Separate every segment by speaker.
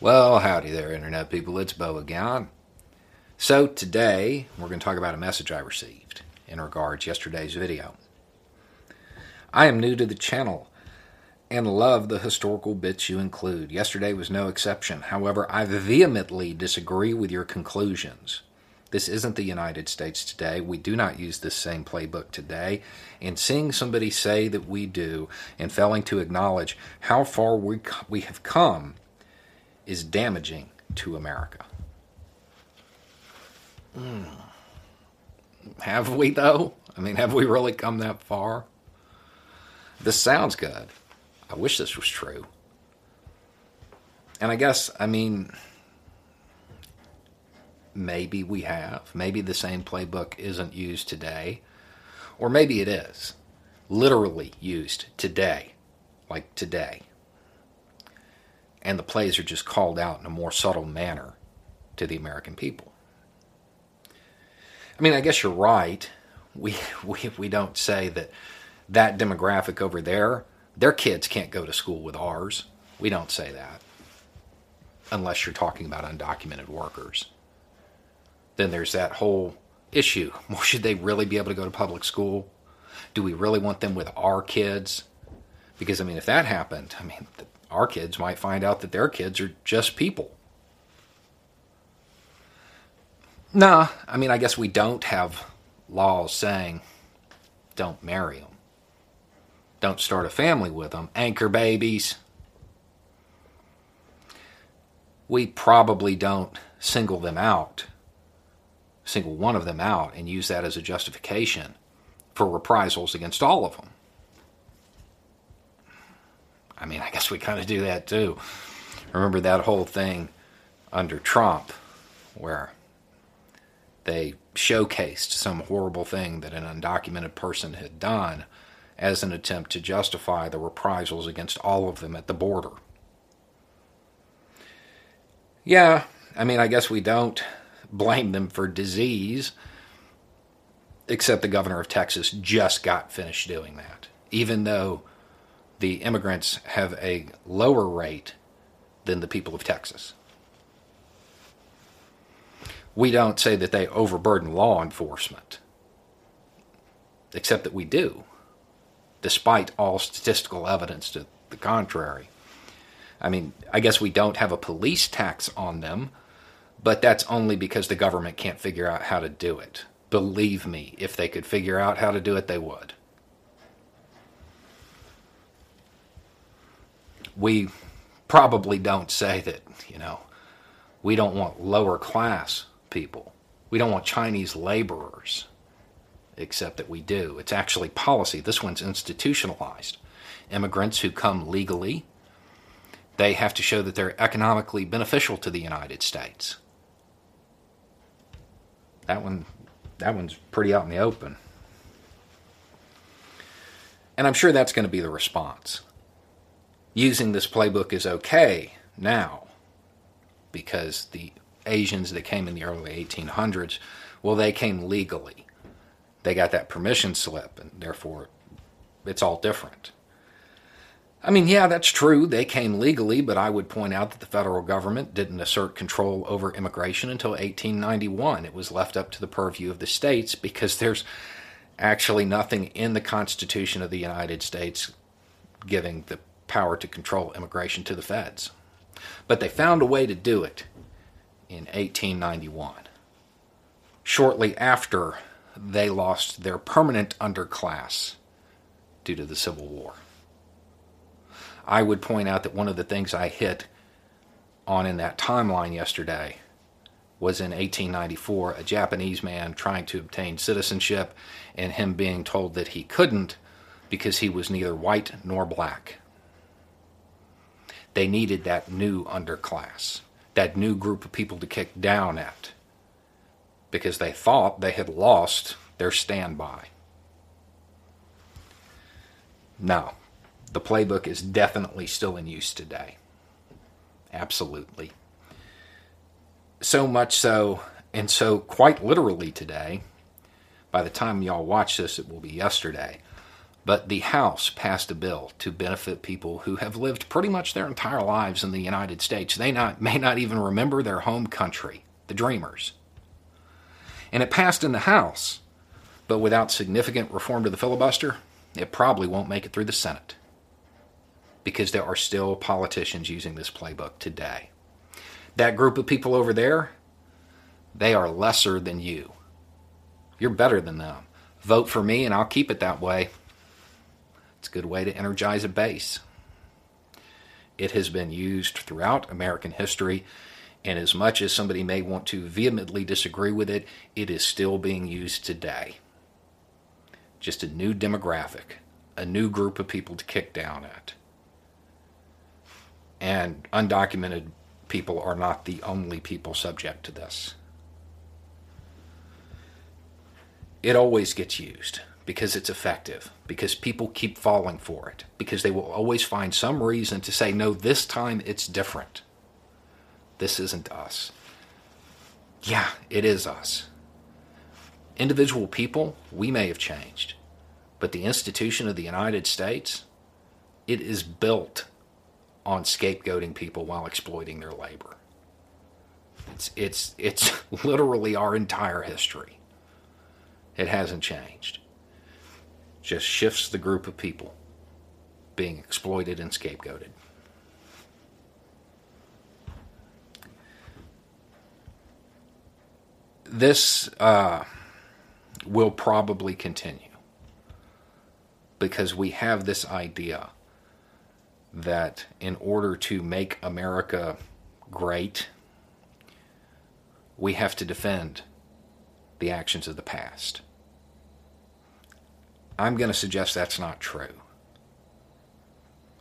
Speaker 1: Well, howdy there, Internet people. It's Beau again. So, today we're going to talk about a message I received in regards to yesterday's video. I am new to the channel and love the historical bits you include. Yesterday was no exception. However, I vehemently disagree with your conclusions. This isn't the United States today. We do not use this same playbook today. And seeing somebody say that we do and failing to acknowledge how far we, we have come is damaging to America. Mm. Have we, though? I mean, have we really come that far? This sounds good. I wish this was true. And I guess, I mean, maybe we have. Maybe the same playbook isn't used today. Or maybe it is. Literally used today. Like today and the plays are just called out in a more subtle manner to the American people. I mean, I guess you're right. We, we, we don't say that that demographic over there, their kids can't go to school with ours. We don't say that. Unless you're talking about undocumented workers. Then there's that whole issue. Well, should they really be able to go to public school? Do we really want them with our kids? Because, I mean, if that happened, I mean, our kids might find out that their kids are just people. Nah, I mean, I guess we don't have laws saying don't marry them, don't start a family with them, anchor babies. We probably don't single them out, single one of them out, and use that as a justification for reprisals against all of them. I mean, I guess we kind of do that too. Remember that whole thing under Trump where they showcased some horrible thing that an undocumented person had done as an attempt to justify the reprisals against all of them at the border. Yeah, I mean, I guess we don't blame them for disease, except the governor of Texas just got finished doing that. Even though the immigrants have a lower rate than the people of Texas. We don't say that they overburden law enforcement, except that we do, despite all statistical evidence to the contrary. I mean, I guess we don't have a police tax on them, but that's only because the government can't figure out how to do it. Believe me, if they could figure out how to do it, they would. We probably don't say that, you know, we don't want lower class people. We don't want Chinese laborers, except that we do. It's actually policy. This one's institutionalized. Immigrants who come legally, they have to show that they're economically beneficial to the United States. That one that one's pretty out in the open. And I'm sure that's going to be the response using this playbook is okay now because the Asians that came in the early 1800s, well, they came legally. They got that permission slip, and therefore it's all different. I mean, yeah, that's true. They came legally, but I would point out that the federal government didn't assert control over immigration until 1891. It was left up to the purview of the states because there's actually nothing in the Constitution of the United States giving the power to control immigration to the feds. But they found a way to do it in 1891, shortly after they lost their permanent underclass due to the Civil War. I would point out that one of the things I hit on in that timeline yesterday was in 1894 a Japanese man trying to obtain citizenship and him being told that he couldn't because he was neither white nor black. They needed that new underclass, that new group of people to kick down at, because they thought they had lost their standby. No, the playbook is definitely still in use today. Absolutely. So much so, and so quite literally today, by the time y'all watch this, it will be yesterday. But the House passed a bill to benefit people who have lived pretty much their entire lives in the United States. They not, may not even remember their home country, the Dreamers. And it passed in the House, but without significant reform to the filibuster, it probably won't make it through the Senate because there are still politicians using this playbook today. That group of people over there, they are lesser than you. You're better than them. Vote for me and I'll keep it that way. It's a good way to energize a base. It has been used throughout American history, and as much as somebody may want to vehemently disagree with it, it is still being used today. Just a new demographic, a new group of people to kick down at. And undocumented people are not the only people subject to this. It always gets used because it's effective, because people keep falling for it, because they will always find some reason to say, no, this time it's different. This isn't us. Yeah, it is us. Individual people, we may have changed, but the institution of the United States, it is built on scapegoating people while exploiting their labor. It's, it's, it's literally our entire history. It hasn't changed. Just shifts the group of people being exploited and scapegoated. This uh, will probably continue because we have this idea that in order to make America great, we have to defend the actions of the past. I'm going to suggest that's not true.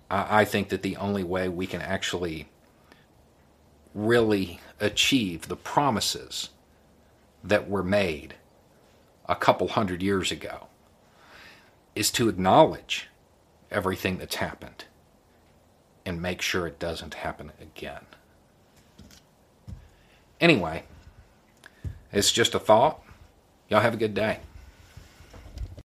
Speaker 1: I, I think that the only way we can actually really achieve the promises that were made a couple hundred years ago is to acknowledge everything that's happened and make sure it doesn't happen again. Anyway, it's just a thought. Y'all have a good day.